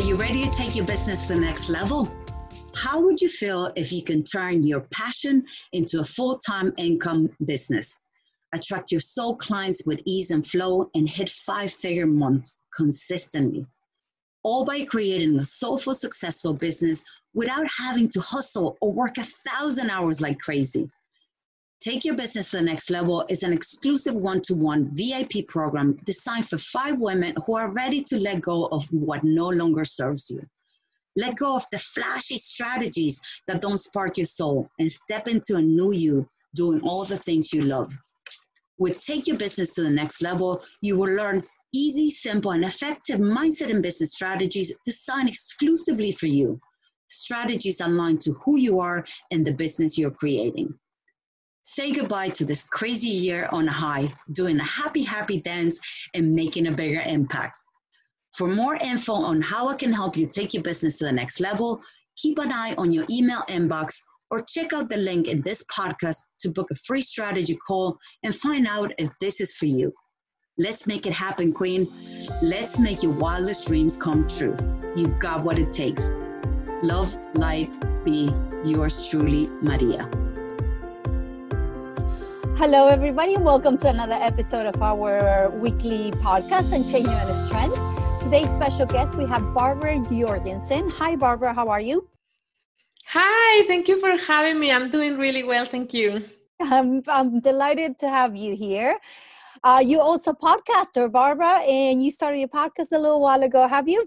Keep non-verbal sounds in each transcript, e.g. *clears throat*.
Are you ready to take your business to the next level? How would you feel if you can turn your passion into a full time income business? Attract your soul clients with ease and flow and hit five figure months consistently. All by creating a soulful, successful business without having to hustle or work a thousand hours like crazy. Take Your Business to the Next Level is an exclusive one to one VIP program designed for five women who are ready to let go of what no longer serves you. Let go of the flashy strategies that don't spark your soul and step into a new you doing all the things you love. With Take Your Business to the Next Level, you will learn easy, simple, and effective mindset and business strategies designed exclusively for you. Strategies aligned to who you are and the business you're creating. Say goodbye to this crazy year on high, doing a happy, happy dance and making a bigger impact. For more info on how I can help you take your business to the next level, keep an eye on your email inbox or check out the link in this podcast to book a free strategy call and find out if this is for you. Let's make it happen, Queen. Let's make your wildest dreams come true. You've got what it takes. Love, light, be yours truly, Maria. Hello, everybody, and welcome to another episode of our weekly podcast, Encheño and Strength. Today's special guest, we have Barbara Jorgensen. Hi, Barbara, how are you? Hi, thank you for having me. I'm doing really well, thank you. I'm, I'm delighted to have you here. Uh, you also podcaster, Barbara, and you started your podcast a little while ago, have you?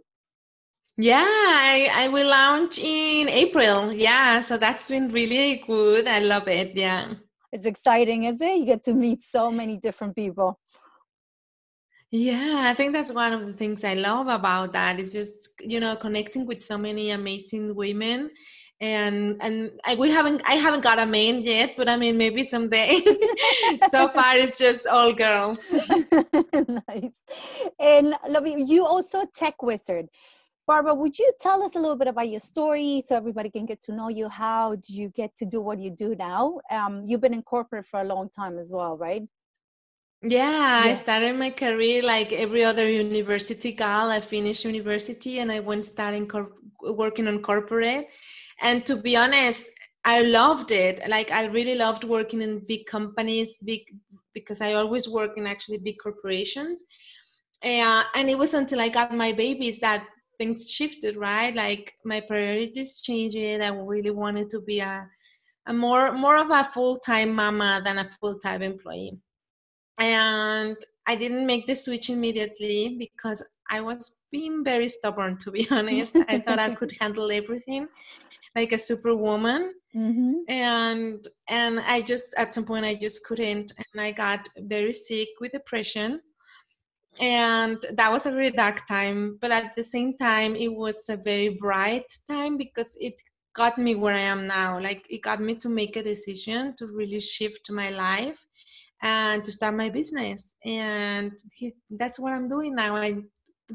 Yeah, I, I will launch in April. Yeah, so that's been really good. I love it. Yeah. It's exciting, isn't it? You get to meet so many different people. Yeah, I think that's one of the things I love about that. It's just, you know, connecting with so many amazing women. And and I, we haven't I haven't got a man yet, but I mean maybe someday. *laughs* so far it's just all girls. *laughs* nice. And love you. You also tech wizard. Barbara, would you tell us a little bit about your story so everybody can get to know you? How do you get to do what you do now? Um, you've been in corporate for a long time as well, right? Yeah, yeah, I started my career like every other university gal. I finished university and I went starting cor- working on corporate. And to be honest, I loved it. Like I really loved working in big companies, big because I always work in actually big corporations. Uh, and it was until I got my babies that things shifted, right? Like my priorities changed. I really wanted to be a, a more more of a full time mama than a full time employee. And I didn't make the switch immediately because I was being very stubborn, to be *laughs* honest. I thought I could handle everything like a superwoman. Mm-hmm. And and I just at some point I just couldn't, and I got very sick with depression and that was a very dark time but at the same time it was a very bright time because it got me where i am now. Like it got me to make a decision to really shift my life and to start my business. And he, that's what i'm doing now. I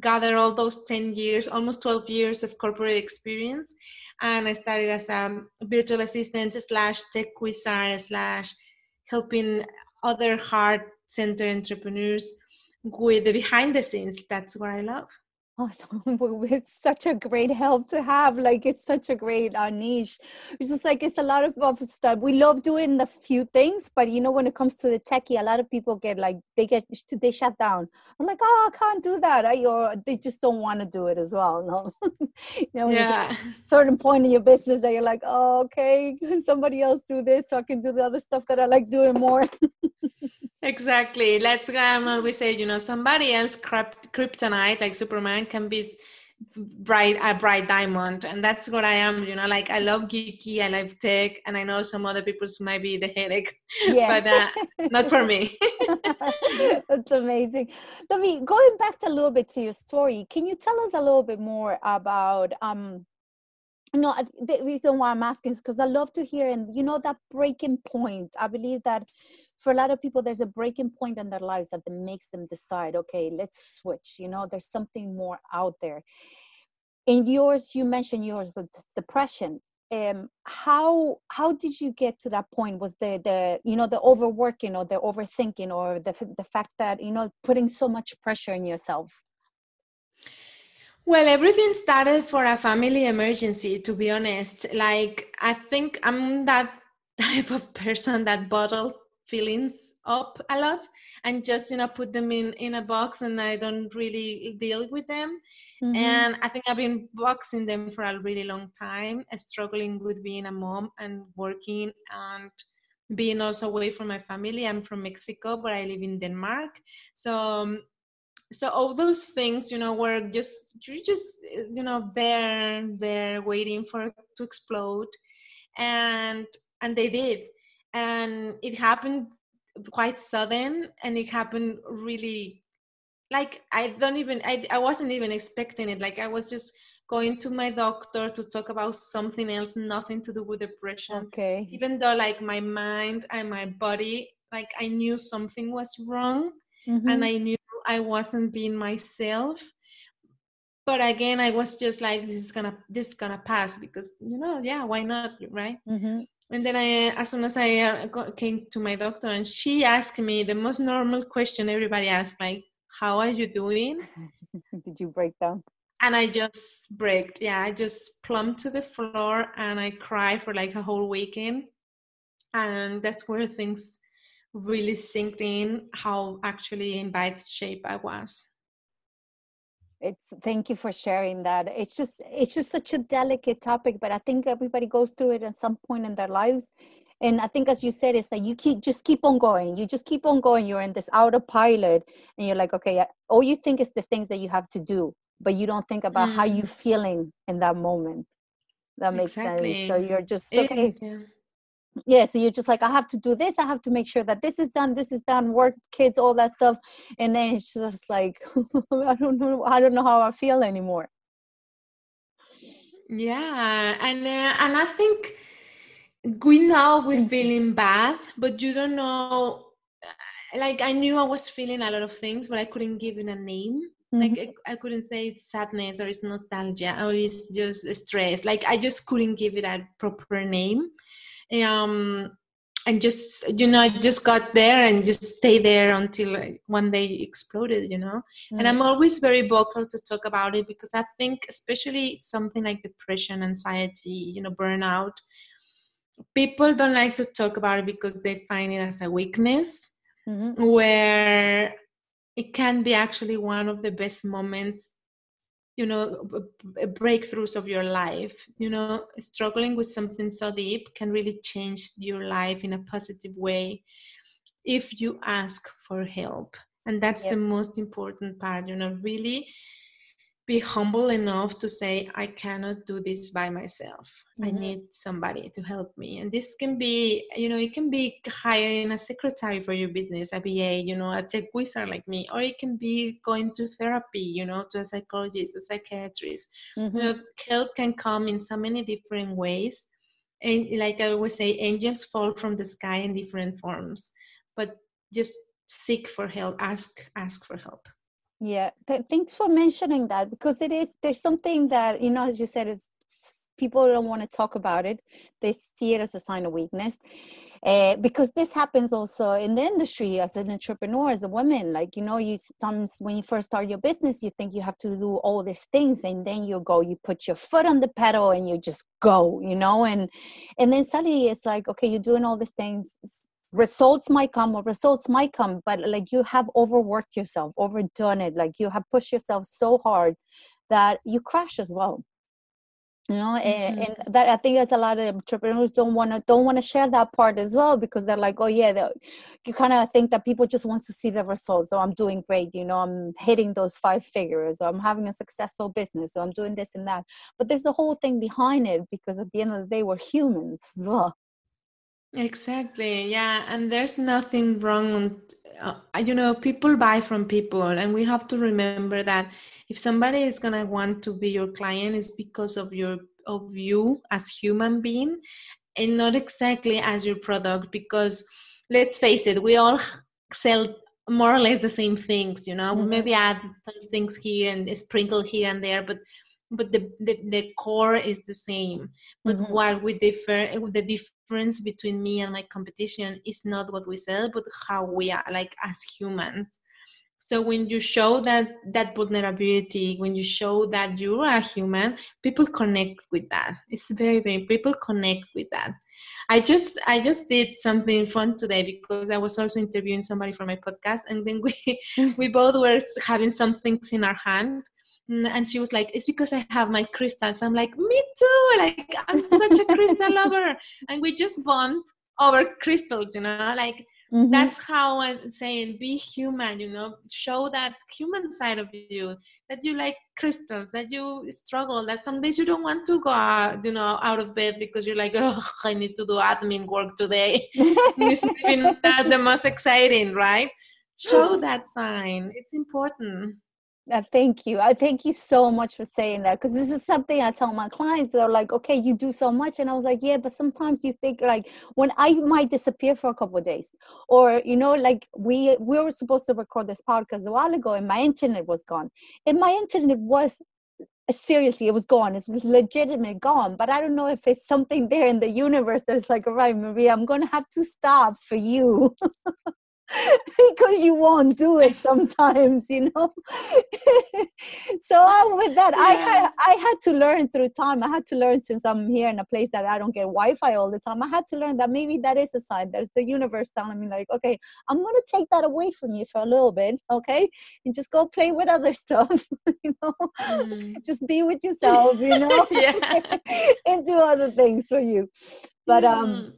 gather all those 10 years almost 12 years of corporate experience and i started as a virtual assistant slash tech wizard slash helping other heart center entrepreneurs with the behind the scenes that's what i love Awesome. *laughs* It's such a great help to have. Like it's such a great uh, niche. It's just like it's a lot of, of stuff. We love doing the few things, but you know, when it comes to the techie, a lot of people get like they get they shut down. I'm like, oh, I can't do that. I or they just don't want to do it as well. No, *laughs* you know, yeah. certain point in your business that you're like, oh, okay, *laughs* somebody else do this, so I can do the other stuff that I like doing more. Exactly let's go. um, always say you know somebody else kryptonite like superman can be bright a bright diamond and that's what i am you know like i love geeky i love tech and i know some other people's might be the headache *laughs* yeah. but uh, not for me *laughs* that's amazing let me going back a little bit to your story can you tell us a little bit more about um no the reason why i'm asking is because i love to hear and you know that breaking point i believe that for a lot of people there's a breaking point in their lives that makes them decide okay let's switch you know there's something more out there. In yours you mentioned yours with depression. Um how how did you get to that point? Was the the you know the overworking or the overthinking or the the fact that you know putting so much pressure in yourself? Well, everything started for a family emergency, to be honest. Like, I think I'm that *laughs* type of person that bottled feelings up a lot and just you know put them in in a box and i don't really deal with them. Mm-hmm. and i think i've been boxing them for a really long time struggling with being a mom and working and being also away from my family. I'm from mexico but i live in denmark. So um, so all those things you know were just you just you know there there waiting for to explode. And and they did and it happened quite sudden and it happened really like i don't even I, I wasn't even expecting it. Like i was just going to my doctor to talk about something else nothing to do with depression. Okay. Even though like my mind and my body like i knew something was wrong mm-hmm. and i knew i wasn't being myself. But again i was just like this is gonna this is gonna pass because you know yeah why not right? Mm-hmm and then I, as soon as I uh, came to my doctor, and she asked me the most normal question everybody asks, like, "How are you doing?" *laughs* Did you break down? And I just break. Yeah, I just plumped to the floor and I cried for like a whole weekend. And that's where things really sinked in how actually in bad shape I was it's thank you for sharing that. It's just it's just such a delicate topic but i think everybody goes through it at some point in their lives. And i think as you said it's like you keep just keep on going. You just keep on going. You're in this autopilot and you're like okay all you think is the things that you have to do but you don't think about mm. how you feeling in that moment. That makes exactly. sense. So you're just okay. it, yeah yeah so you're just like i have to do this i have to make sure that this is done this is done work kids all that stuff and then it's just like *laughs* i don't know i don't know how i feel anymore yeah and uh, and i think we know we're mm-hmm. feeling bad but you don't know like i knew i was feeling a lot of things but i couldn't give it a name mm-hmm. like I, I, couldn't say it's sadness or it's nostalgia or it's just stress like i just couldn't give it a proper name um, and just you know I just got there and just stay there until one day exploded you know mm. and i'm always very vocal to talk about it because i think especially something like depression anxiety you know burnout people don't like to talk about it because they find it as a weakness mm-hmm. where it can be actually one of the best moments you know breakthroughs of your life you know struggling with something so deep can really change your life in a positive way if you ask for help and that's yep. the most important part you know really be humble enough to say i cannot do this by myself. Mm-hmm. i need somebody to help me. And this can be you know it can be hiring a secretary for your business a ba you know a tech wizard like me or it can be going to therapy you know to a psychologist a psychiatrist. Mm-hmm. you know help can come in so many different ways. And like i always say angels fall from the sky in different forms. But just seek for help. Ask ask for help yeah, Th- thanks for mentioning that because it is there's something that you know, as you said, it's people don't want to talk about it. They see it as a sign of weakness. Uh, because this happens also in the industry as an entrepreneur as a woman like you know you sometimes when you first start your business you think you have to do all these things and then you go you put your foot on the pedal and you just go you know and and then suddenly it's like okay you're doing all these things results might come or results might come but like you have overworked yourself overdone it like you have pushed yourself so hard that you crash as well. You know and, mm-hmm. and, that i think that's a lot of entrepreneurs don't want to don't want to share that part as well because they're like oh yeah you kind of think that people just want to see the results. So i'm doing great you know i'm hitting those five figures. Or i'm having a successful business. Or i'm doing this and that. But there's a whole thing behind it because at the end of the day we're humans as well exactly yeah and there's nothing wrong uh, you know people buy from people and we have to remember that if somebody is going to want to be your client is because of your of you as human being and not exactly as your product because let's face it we all sell more or less the same things you know mm-hmm. maybe add some things here and sprinkle here and there but but the, the, the core is the same but mm-hmm. what we differ the difference between me and my competition is not what we sell but how we are like as humans. So when you show that that vulnerability when you show that you are human people connect with that. It's very very people connect with that. I just i just did something fun today because i was also interviewing somebody for my podcast and then we *laughs* we both were having some things in our hand and she was like it's because i have my crystals. I'm like me too like i'm such a crystal lover. *laughs* And we just bond over crystals you know like mm-hmm. that's how i'm saying be human you know show that human side of you that you like crystals that you struggle that some days you don't want to go out you know out of bed because you're like oh i need to do admin work today. *laughs* It's even not the most exciting right? Show that sign. It's important uh, thank you. I thank you so much for saying that because this is something I tell my clients. They're like, "Okay, you do so much," and I was like, "Yeah, but sometimes you think like when I might disappear for a couple of days, or you know, like we we were supposed to record this podcast a while ago, and my internet was gone, and my internet was seriously it was gone it was legitimately gone but i don't know if it's something there in the universe that's like all right maria i'm gonna have to stop for you *laughs* *laughs* because you won't do it *laughs* sometimes you know? *laughs* So with that yeah. i had i had to learn through time. I had to learn since i'm here in a place that i don't get wi-fi all the time. I had to learn that maybe that is a sign. There's the universe telling me like okay i'm gonna take that away from you for a little bit okay? And just go play with other stuff you know? Mm. just be with yourself you know? And do other things for you. But um mm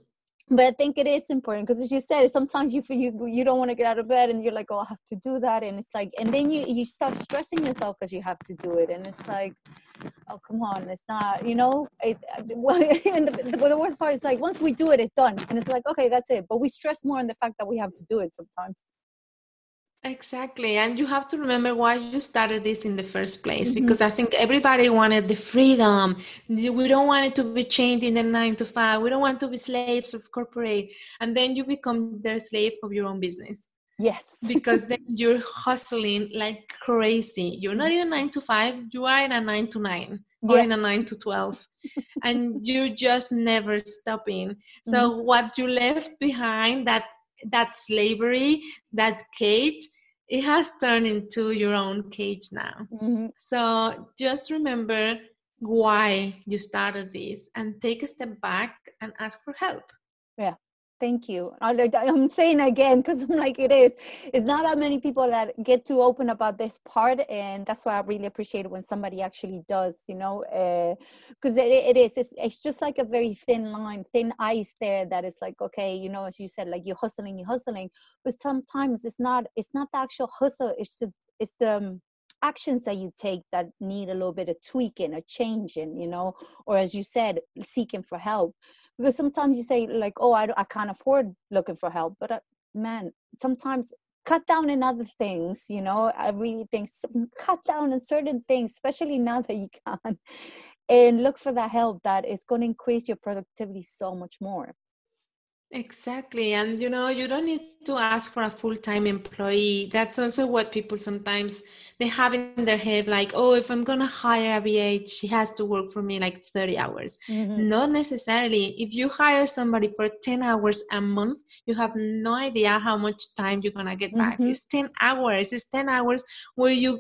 but I think it is important because, as you said, sometimes you you you don't want to get out of bed, and you're like, "Oh, I have to do that," and it's like, and then you you start stressing yourself because you have to do it, and it's like, "Oh, come on, it's not," you know. It, *laughs* and the, the worst part is like once we do it, it's done, and it's like, okay, that's it. But we stress more on the fact that we have to do it sometimes. Exactly. And you have to remember why you started this in the first place mm-hmm. because I think everybody wanted the freedom. We don't want it to be chained in the nine to five. We don't want to be slaves of corporate. And then you become their slave of your own business. Yes. because then *laughs* you're hustling like crazy. You're not in a nine to five, you are in a nine to nine or yes. in a nine to 12. and *laughs* you're just never stopping. So mm-hmm. what you left behind, that that slavery, that cage, it has turned into your own cage now. Mm-hmm. So just remember why you started this and take a step back and ask for help. Yeah thank you. I'm saying again because i'm like it is it's not that many people that get to open about this part and that's why i really appreciate it when somebody actually does you know because uh, it, it is it's, it's just like a very thin line thin ice there that it's like okay you know as you said like you're hustling you're hustling but sometimes it's not it's not the actual hustle it's the it's the um, actions that you take that need a little bit of tweaking or changing you know or as you said seeking for help because sometimes you say like oh i, I can't afford looking for help but uh, man sometimes cut down in other things you know i really think cut down in certain things especially now that you can and look for that help that is going to increase your productivity so much more Exactly. And you know, you don't need to ask for a full-time employee. That's also what people sometimes they have in their head like, oh, if I'm gonna hire a VA, she has to work for me like 30 hours. Mm-hmm. Not necessarily. If you hire somebody for 10 hours a month, you have no idea how much time you're gonna get back. Mm-hmm. It's 10 hours. It's 10 hours where you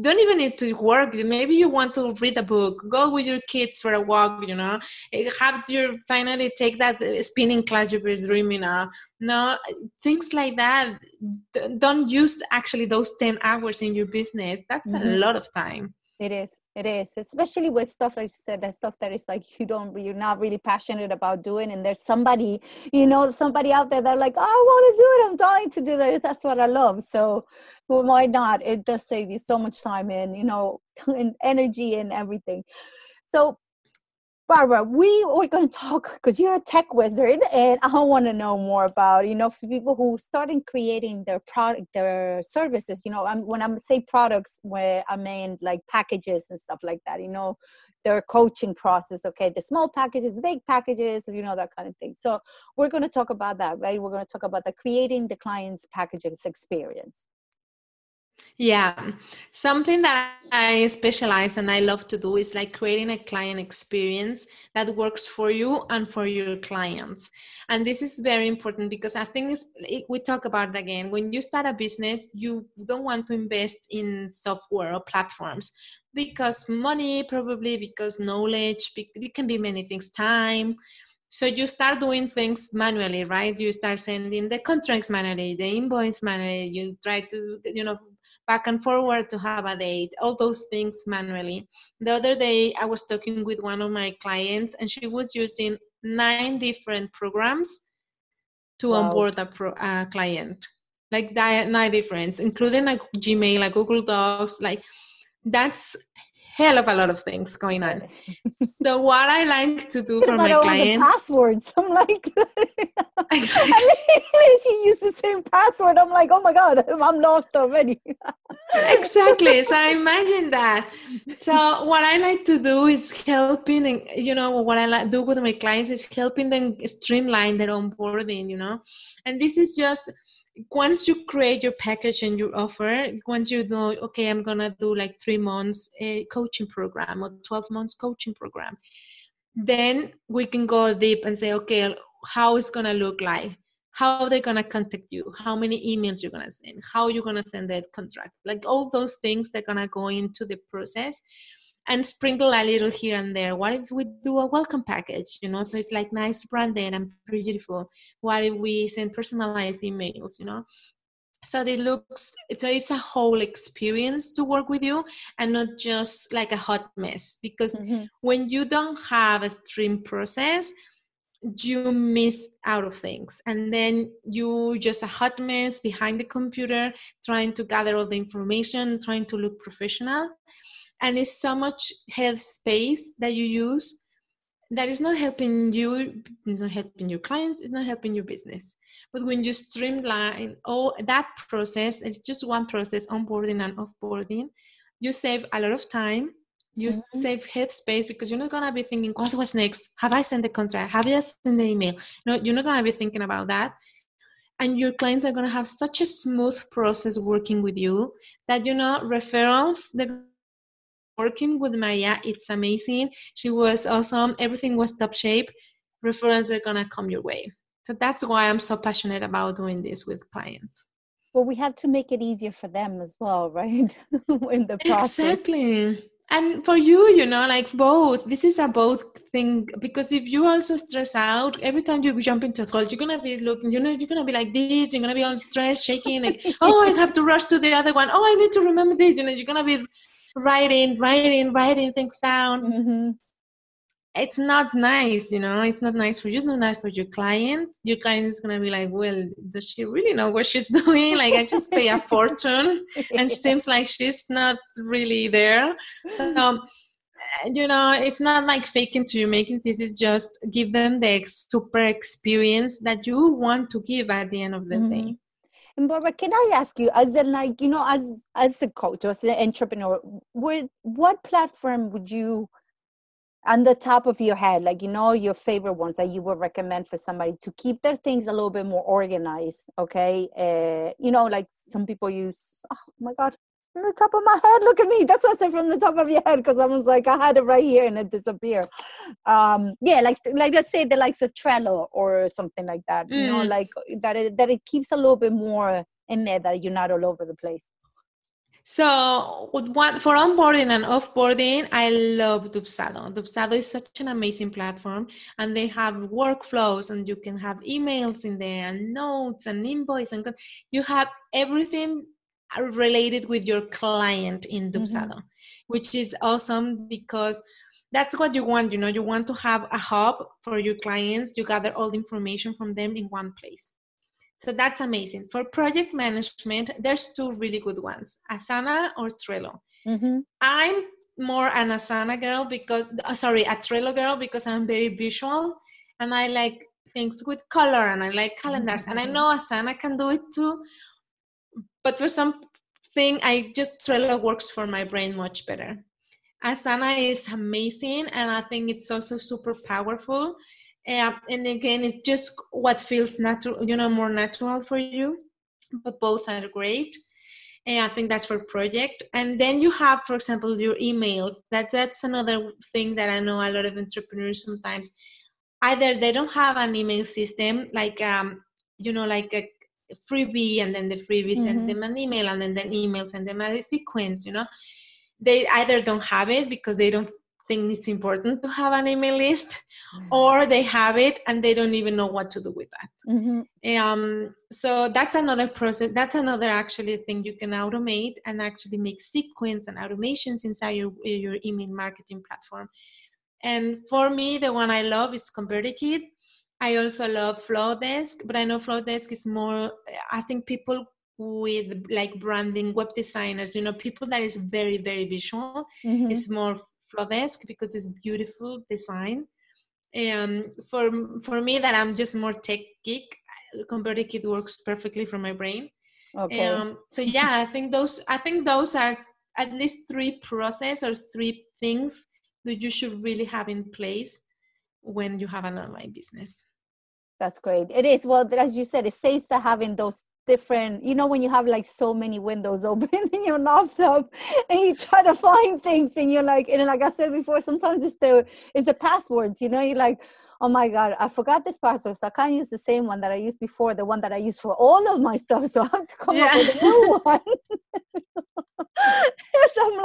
don't even need to work. Maybe you want to read a book. Go with your kids for a walk you know. Eh, have your finally take that eh, spinning class you've been dreaming of. No things like that don't use actually those 10 hours in your business. That's mm-hmm. a lot of time it is. It is, especially with stuff like you said, that stuff that is like you don't, you're not really passionate about doing, and there's somebody, you know, somebody out there that like, oh, I want to do it. I'm dying to do that. That's what I love. So, well, why not? It does save you so much time and you know, *laughs* and energy and everything. So, Barbara, we are going to talk because you're a tech wizard, and I want to know more about you know for people who started creating their product, their services. You know, I'm, when I say products, where I mean like packages and stuff like that. You know, their coaching process. Okay, the small packages, big packages, you know that kind of thing. So we're going to talk about that, right? We're going to talk about the creating the client's packages experience. Yeah, something that I specialize and I love to do is like creating a client experience that works for you and for your clients. And this is very important because I think we talk about again. When you start a business, you don't want to invest in software or platforms because money, probably because knowledge, it can be many things, time. So you start doing things manually, right? You start sending the contracts manually, the invoice manually. You try to, you know, back and forward to have a date, all those things manually. The other day, I was talking with one of my clients, and she was using nine different programs to wow. onboard a pro, uh, client, like nine different, including like Gmail, like Google Docs, like that's hell of a lot of things going on. *laughs* so what I like to do for my clients passwords. I'm like *laughs* exactly. she *laughs* used the same password. I'm like, oh my god, I'm lost already. exactly. So I imagine that. So what I like to do is helping, and you know, what I like do with my clients is helping them streamline their onboarding. You know, and this is just once you create your package and your offer once you know okay i'm gonna do like three months a coaching program or 12 months coaching program then we can go deep and say okay how it's gonna look like? How they're gonna contact you? How many emails you're gonna send? How you're gonna send that contract? Like all those things they're gonna go into the process and sprinkle a little here and there. What if we do a welcome package? You know, so it's like nice branded and beautiful. What if we send personalized emails? You know, so it looks so it's a whole experience to work with you and not just like a hot mess because mm-hmm. when you don't have a stream process you miss out of things and then you just a hot mess behind the computer trying to gather all the information trying to look professional and it's so much health space that you use that is not helping you it's not helping your clients it's not helping your business. But when you streamline all that process it's just one process onboarding and offboarding you save a lot of time you mm-hmm. save headspace because you're not gonna be thinking what was next? Have i sent the contract? Have i sent the email? No you're not gonna be thinking about that. And your clients are gonna have such a smooth process working with you that you know referrals they're working with Maria. It's amazing. She was awesome. Everything was top shape. Referrals are gonna come your way. So that's why I'm so passionate about doing this with clients. Well, we have to make it easier for them as well, *laughs* right? In the process. Exactly. And for you, you know, like both. This is a both thing because if you also stress out every time you jump into a call, you're gonna be looking. You know, you're gonna be like this. You're gonna be all stressed, shaking. Like, *laughs* oh, I have to rush to the other one. Oh, I need to remember this. You know, you're gonna be writing, writing, writing things down. Mm-hmm. It's not nice, you know. It's not nice for you. It's not nice for your client. Your client is gonna be like, "Well, does she really know what she's *laughs* doing? Like, I just pay a fortune, and it seems like she's not really there." So, um, you know, it's not like faking to you making. This is just give them the super experience that you want to give at the end of the mm-hmm. day. And Barbara, can I ask you, as in like, you know, as as a coach as an entrepreneur, would what platform would you on the top of your head like you know your favorite ones that you would recommend for somebody to keep their things a little bit more organized okay? Uh, you know like some people use oh my god from the top of my head look at me that's what i said from the top of your head because i was like i had it right here and it disappeared um yeah like like let's say the likes of trello or something like that mm. you know mm. like that it, that it keeps a little bit more in there that you're not all over the place so what, for onboarding and offboarding, I love Dubsado. Dubsado is such an amazing platform and they have workflows and you can have emails in there and notes and invoice and you have everything related with your client in Dubsado, mm-hmm. which is awesome because that's what you want. You know, you want to have a hub for your clients. You gather all the information from them in one place. So that's amazing. For project management, there's two really good ones Asana or Trello. Mm-hmm. I'm more an Asana girl because, uh, sorry, a Trello girl because I'm very visual and I like things with color and I like calendars. Mm-hmm. And I mm-hmm. know Asana can do it too. But for something, I just Trello works for my brain much better. Asana is amazing and I think it's also super powerful. Um, and again it's just what feels natural you know more natural for you. But both are great. And i think that's for project. And then you have for example your emails. That that's another thing that i know a lot of entrepreneurs sometimes either they don't have an email system like um you know like a freebie and then the freebie mm-hmm. send them an email and then the email send them a sequence you know they either don't have it because they don't think it's important to have an email list mm-hmm. or they have it and they don't even know what to do with that mm-hmm. um, so that's another process that's another actually thing you can automate and actually make sequence and automations inside your, your email marketing platform and for me the one i love is convertikit i also love Flodesk but i know Flodesk is more i think people with like branding web designers you know people that is very very visual mm-hmm. is more Flodesk because it's beautiful design. And for for me, that I'm just more tech geek, Convertikit works perfectly for my brain. Okay. Um, so yeah, I think those I think those are at least three process or three things that you should really have in place when you have an online business. That's great. It is. Well, as you said, it saves to having those different you know when you have like so many windows *laughs* open in your laptop and you try to find things and you're like and like i said before sometimes it's the it's the passwords you know you're like oh my god i forgot this password so i can't use the same one that i used before the one that i used for all of my stuff so i have to come yeah. up with a new *laughs* one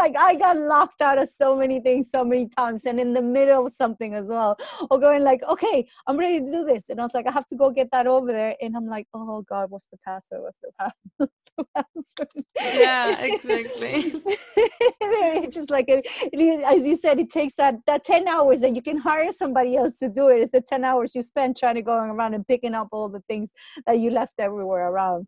like, I got locked out of so many things so many times and in the middle of something as well. Or going like, okay, I'm ready to do this. And I was like, I have to go get that over there. And I'm like, oh God, what's the password? What's the *laughs* password? yeah, *laughs* exactly. it's just like, it, as you said, it takes that, that 10 hours that you can hire somebody else to do it. It's the 10 hours you spend trying to go around and picking up all the things that you left everywhere around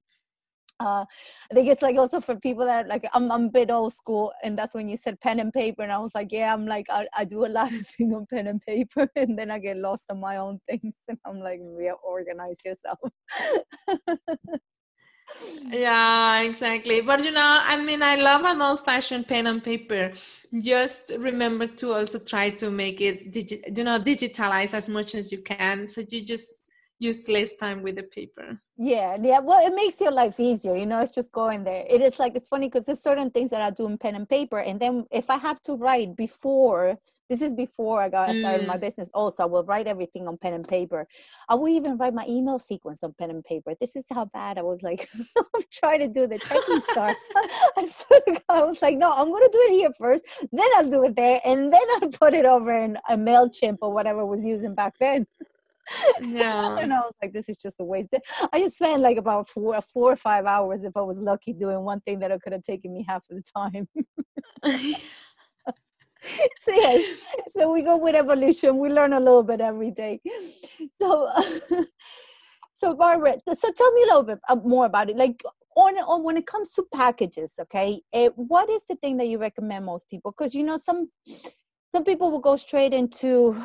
uh, I think it's like also for people that like I'm, I'm a bit old school, and that's when you said pen and paper, and I was like, yeah, I'm like I, I do a lot of *laughs* things on pen and paper, *laughs* and then I get lost on my own things, *laughs* and I'm like, yeah, organize yourself. yeah, exactly. But you know, I mean, I love an old-fashioned pen and paper. Just remember to also try to make it, digi- you know, digitalize as much as you can, so you just use less time with the paper yeah yeah well it makes your life easier you know it's just going there it is like it's funny because there's certain things that i do in pen and paper and then if i have to write before this is before I got started mm. my business. Also, I will write everything on pen and paper. I will even write my email sequence on pen and paper. This is how bad I was like *laughs* I was trying to do the techie stuff. *laughs* I, I was like, no, I'm gonna do it here first, then I'll do it there, and then I'll put it over in a MailChimp or whatever I was using back then. Yeah. *laughs* and I was like, this is just a waste. I just spent like about four, four or five hours if I was lucky doing one thing that could have taken me half of the time. *laughs* so yeah, so we go with evolution. We learn a little bit every day. So, *laughs* so Barbara, so tell me a little bit uh, more about it. Like on, on when it comes to packages, okay, uh, what is the thing that you recommend most people? Because you know some some people will go straight into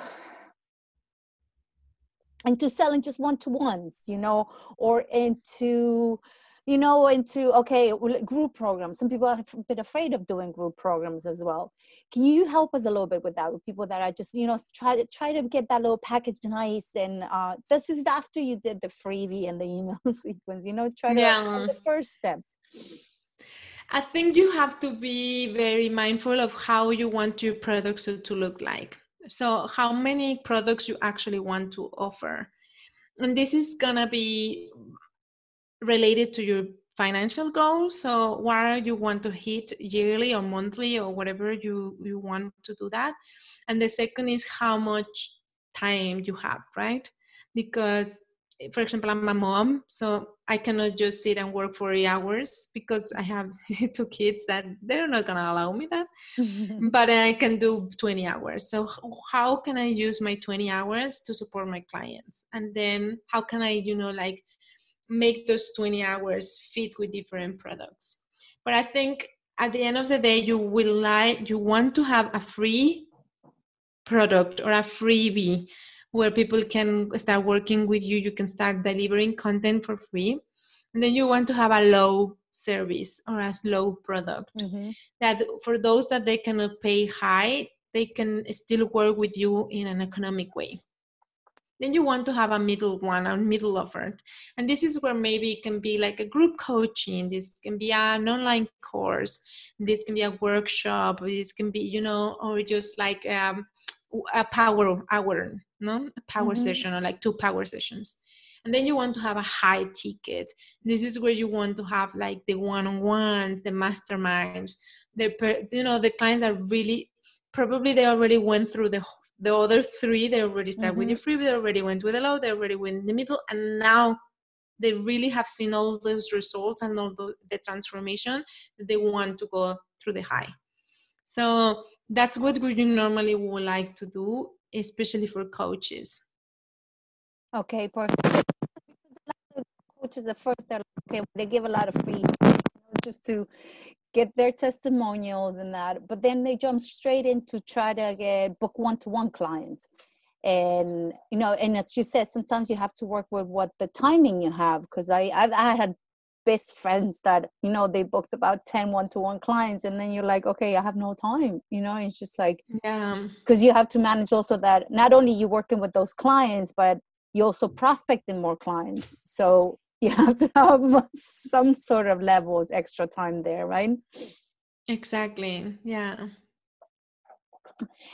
into selling just one to ones, you know, or into you know, into okay, group programs. Some people are a bit afraid of doing group programs as well. Can you help us a little bit with that? With people that are just, you know, try to try to get that little package nice. And uh, this is after you did the freebie and the email *laughs* sequence. You know, try to yeah. the first steps. I think you have to be very mindful of how you want your products to, to look like. So, how many products you actually want to offer. And this is going to be related to your financial goals. So where you want to hit yearly or monthly or whatever you you want to do that? And the second is how much time you have right? Because for example i'm a mom so i cannot just sit and work for eight hours because i have *laughs* two kids that they're not to allow me that. *laughs* But i can do 20 hours. So how can i use my 20 hours to support my clients? And then how can i you know like make those 20 hours fit with different products? But i think at the end of the day you will like you want to have a free product or a freebie where people can start working with you you can start delivering content for free. And then you want to have a low service or a low product. Mm-hmm. that for those that they cannot pay high they can still work with you in an economic way. Then you want to have a middle one a middle offer. And this is where maybe it can be like a group coaching. This can be an online course. This can be a workshop. This can be you know or just like um, a power hour no? A power mm-hmm. session or like two power sessions. And then you want to have a high ticket. This is where you want to have like the one-on-ones the masterminds the you know the clients are really probably they already went through the the other three they already start mm-hmm. with the free they already went with the low they already went in the middle and now they really have seen all those results and all the, the transformation that they want to go through the high. So that's what we normally would like to do especially for coaches. Okay perfect. Coaches at first they're like, okay they give a lot of free just to get their testimonials and that but then they jump straight into try to get book one-to-one clients. And you know and as you said sometimes you have to work with what the timing you have because i I've, i had best friends that you know they booked about 10 one-to-one clients and then you're like okay i have no time you know it's just like yeah because you have to manage also that not only you working with those clients but you also prospecting more clients so *laughs* you have to have some sort of level of extra time there, right? Exactly. Yeah.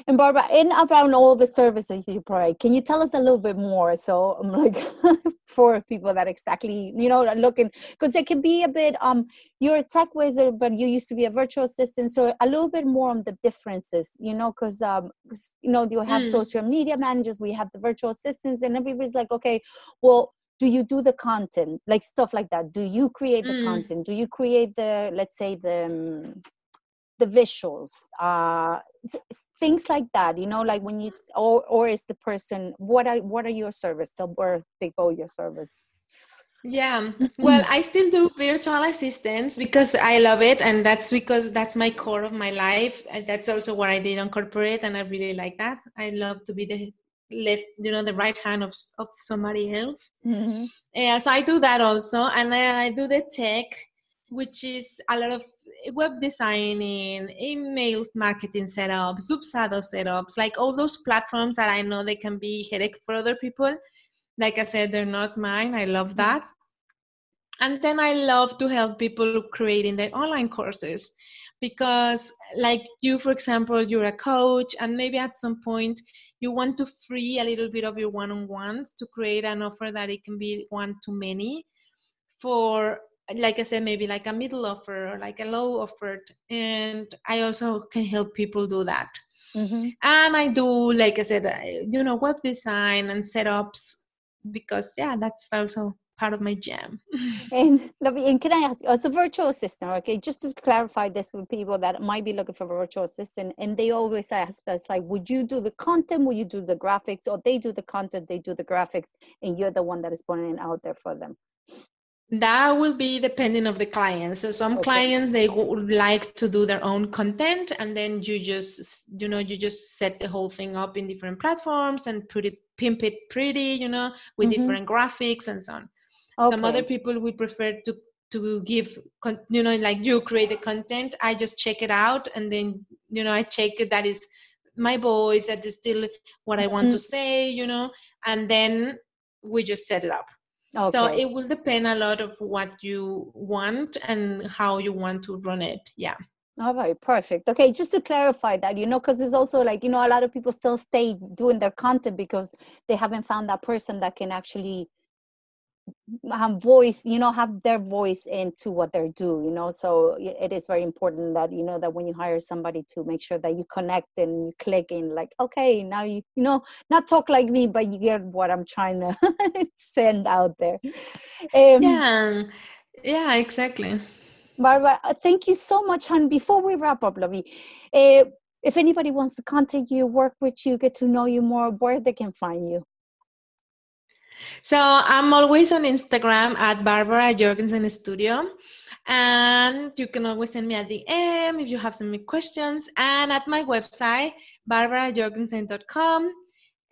And Barbara, in around all the services you provide, can you tell us a little bit more? So I'm *laughs* like for people that exactly, you know, looking because it can be a bit um you're a tech wizard, but you used to be a virtual assistant. So a little bit more on the differences, you know, because um you know, you have mm. social media managers, we have the virtual assistants, and everybody's like, okay, well, do you do the content like stuff like that do you create the mm. content do you create the let's say the um, the visuals uh things like that you know like when you or or is the person what are what are your service so where they go your service? Yeah *clears throat* well i still do virtual assistants because i love it and that's because that's my core of my life and that's also what i did on corporate and i really like that. I love to be the left you know the right hand of, of somebody else. Mm-hmm. yeah so i do that also and then i do the tech which is a lot of Eh, web designing email marketing setups Dubsado setups like all those platforms that i know they can be headache for other people. Like i said they're not mine. I love that. And then i love to help people creating their online courses because like you for example you're a coach and maybe at some point you want to free a little bit of your one-on-ones to create an offer that it can be one to many for like i said maybe like a middle offer or like a low offer and i also can help people do that mm-hmm. and i do like i said you know web design and setups because yeah that's also part of my jam. *laughs* and, and can I ask, as a virtual assistant, okay, just to clarify this with people that might be looking for a virtual assistant, and they always ask us, like, would you do the content, would you do the graphics, or they do the content, they do the graphics, and you're the one that is putting it out there for them? That will be depending of the clients. so some okay. clients they would like to do their own content and then you just you know you just set the whole thing up in different platforms and put it pimp it pretty you know with mm-hmm. different graphics and so on Okay. Some other people would prefer to to give you know like you create the content i just check it out and then you know i check it that is my voice that is still what i want mm-hmm. to say you know and then we just set it up okay. so it will depend a lot of what you want and how you want to run it yeah all right, perfect. Okay, just to clarify that, you know, because there's also like, you know, a lot of people still stay doing their content because they haven't found that person that can actually have voice you know have their voice into what they're doing you know? So it is very important that you know that when you hire somebody to make sure that you connect and you click in like okay now you you know not talk like me but you get what i'm trying to *laughs* send out there. Um, yeah. Yeah exactly. Barbara uh, thank you so much and before we wrap up lovey uh, if anybody wants to contact you work with you get to know you more where they can find you so I'm always on Instagram at Barbara Jorgensen Studio. And you can always send me a DM if you have some questions. And at my website, barbarajorgensen.com.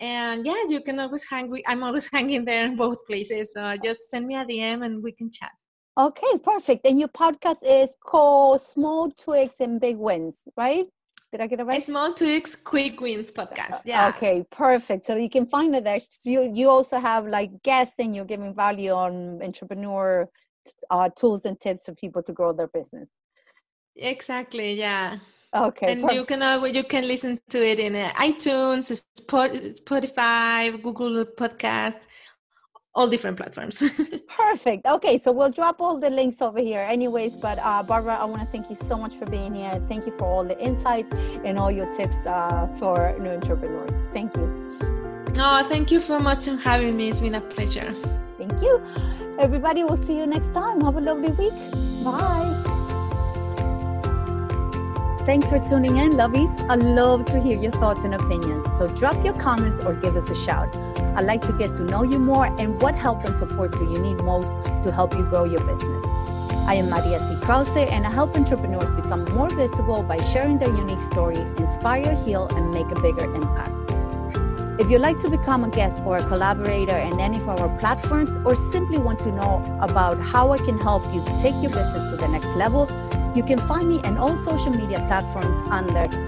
And yeah, you can always hang. With, I'm always *laughs* hanging there in both places. So just send me a DM and we can chat. Okay, perfect. And your podcast is called Small Twigs and Big Wins, right? Did I get it right? Small Tweaks, Quick Wins podcast. Yeah. Okay, perfect. So you can find it there. So you you also have like guests and you're giving value on entrepreneur uh, tools and tips for people to grow their business. Exactly. Yeah. Okay. And perfect. you can uh, you can listen to it in uh, iTunes, Spotify, Google Podcast, all different platforms. *laughs* Perfect. Okay, so we'll drop all the links over here, anyways. But uh, Barbara, I want to thank you so much for being here. Thank you for all the insights and all your tips uh, for new entrepreneurs. Thank you. Oh, thank you so much for having me. It's been a pleasure. Thank you. Everybody, we'll see you next time. Have a lovely week. Bye. Thanks for tuning in, lovies. I love to hear your thoughts and opinions. So drop your comments or give us a shout. I'd like to get to know you more and what help and support do you need most to help you grow your business. I am Maria C. Krause, and I help entrepreneurs become more visible by sharing their unique story, inspire, heal, and make a bigger impact. If you'd like to become a guest or a collaborator in any of our platforms, or simply want to know about how I can help you take your business to the next level, you can find me on all social media platforms under